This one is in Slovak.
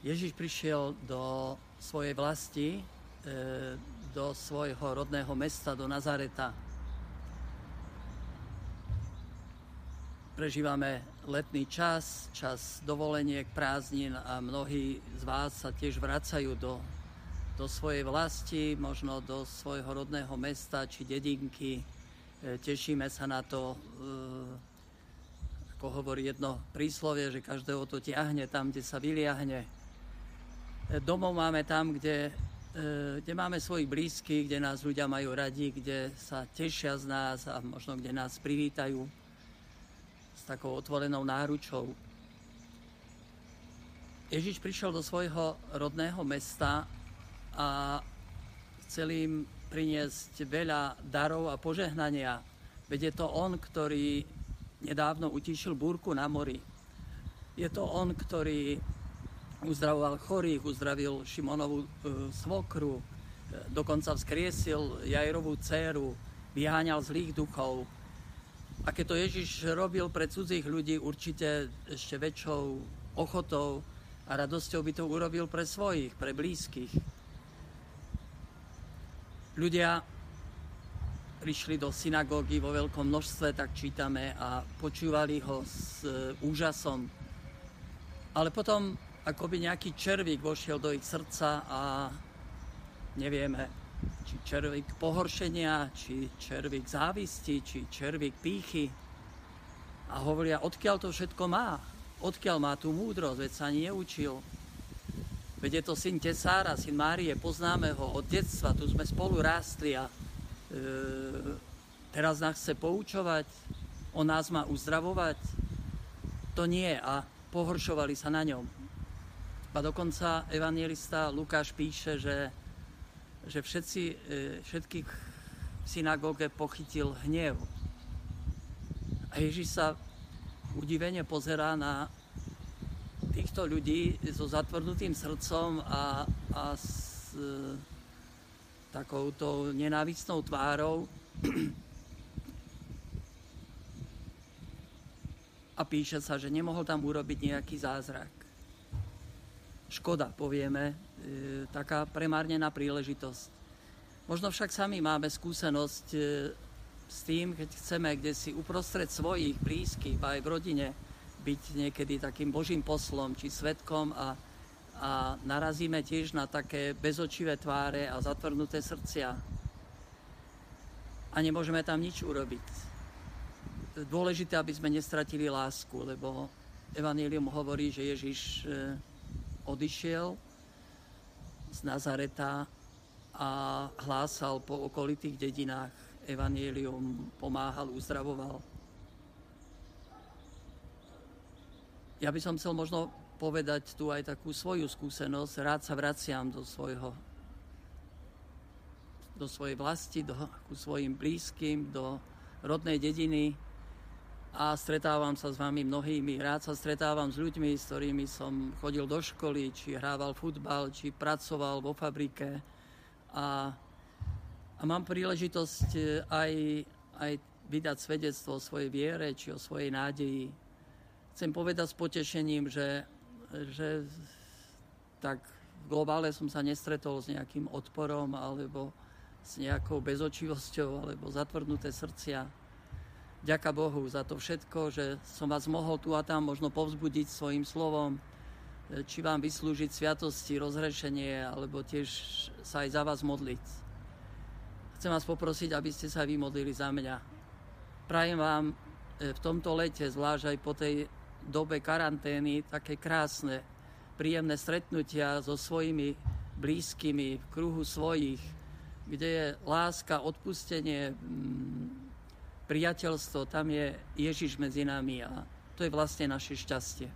Ježiš prišiel do svojej vlasti, e, do svojho rodného mesta, do Nazareta. Prežívame letný čas, čas dovoleniek, prázdnin a mnohí z vás sa tiež vracajú do, do svojej vlasti, možno do svojho rodného mesta či dedinky. E, tešíme sa na to, e, ako hovorí jedno príslovie, že každého to ťahne tam, kde sa vyliahne. E, domov máme tam, kde, kde máme svojich blízkych, kde nás ľudia majú radi, kde sa tešia z nás a možno kde nás privítajú s takou otvorenou náručou. Ježiš prišiel do svojho rodného mesta a chcel im priniesť veľa darov a požehnania. Veď je to on, ktorý nedávno utišil búrku na mori. Je to on, ktorý uzdravoval chorých, uzdravil Šimonovú e, svokru, e, dokonca vzkriesil Jajrovú dceru, vyháňal zlých duchov, a keď to Ježiš robil pre cudzích ľudí, určite ešte väčšou ochotou a radosťou by to urobil pre svojich, pre blízkych. Ľudia prišli do synagógy vo veľkom množstve, tak čítame, a počúvali ho s e, úžasom. Ale potom akoby nejaký červík vošiel do ich srdca a nevieme, či červík pohoršenia, či červík závisti, či červík pýchy. A hovoria, odkiaľ to všetko má? Odkiaľ má tú múdrosť, veď sa ani neučil. Veď je to syn Tesára, syn Márie, poznáme ho od detstva, tu sme spolu rástli a e, teraz nás chce poučovať, on nás má uzdravovať. To nie a pohoršovali sa na ňom. A dokonca evangelista Lukáš píše, že že všetci, e, všetkých v synagóge pochytil hnev. A Ježiš sa udivene pozerá na týchto ľudí so zatvrdnutým srdcom a, a s e, takouto nenávistnou tvárou a píše sa, že nemohol tam urobiť nejaký zázrak. Škoda, povieme, E, taká premárnená príležitosť. Možno však sami máme skúsenosť e, s tým, keď chceme kde si uprostred svojich blízkych, aj v rodine, byť niekedy takým božím poslom či svetkom a, a narazíme tiež na také bezočivé tváre a zatvrdnuté srdcia. A nemôžeme tam nič urobiť. Dôležité, aby sme nestratili lásku, lebo Evangelium hovorí, že Ježiš e, odišiel z Nazareta a hlásal po okolitých dedinách evanielium, pomáhal, uzdravoval. Ja by som chcel možno povedať tu aj takú svoju skúsenosť. Rád sa vraciam do svojho do svojej vlasti, do, ku svojim blízkym, do rodnej dediny, a stretávam sa s vami mnohými. Rád sa stretávam s ľuďmi, s ktorými som chodil do školy, či hrával futbal, či pracoval vo fabrike. A, a mám príležitosť e, aj, aj vydať svedectvo o svojej viere, či o svojej nádeji. Chcem povedať s potešením, že, že tak v globále som sa nestretol s nejakým odporom alebo s nejakou bezočivosťou alebo zatvrdnuté srdcia Ďaká Bohu za to všetko, že som vás mohol tu a tam možno povzbudiť svojim slovom, e, či vám vyslúžiť sviatosti, rozhrešenie, alebo tiež sa aj za vás modliť. Chcem vás poprosiť, aby ste sa vymodlili za mňa. Prajem vám e, v tomto lete, zvlášť aj po tej dobe karantény, také krásne, príjemné stretnutia so svojimi blízkymi v kruhu svojich, kde je láska, odpustenie, priateľstvo, tam je Ježiš medzi nami a to je vlastne naše šťastie.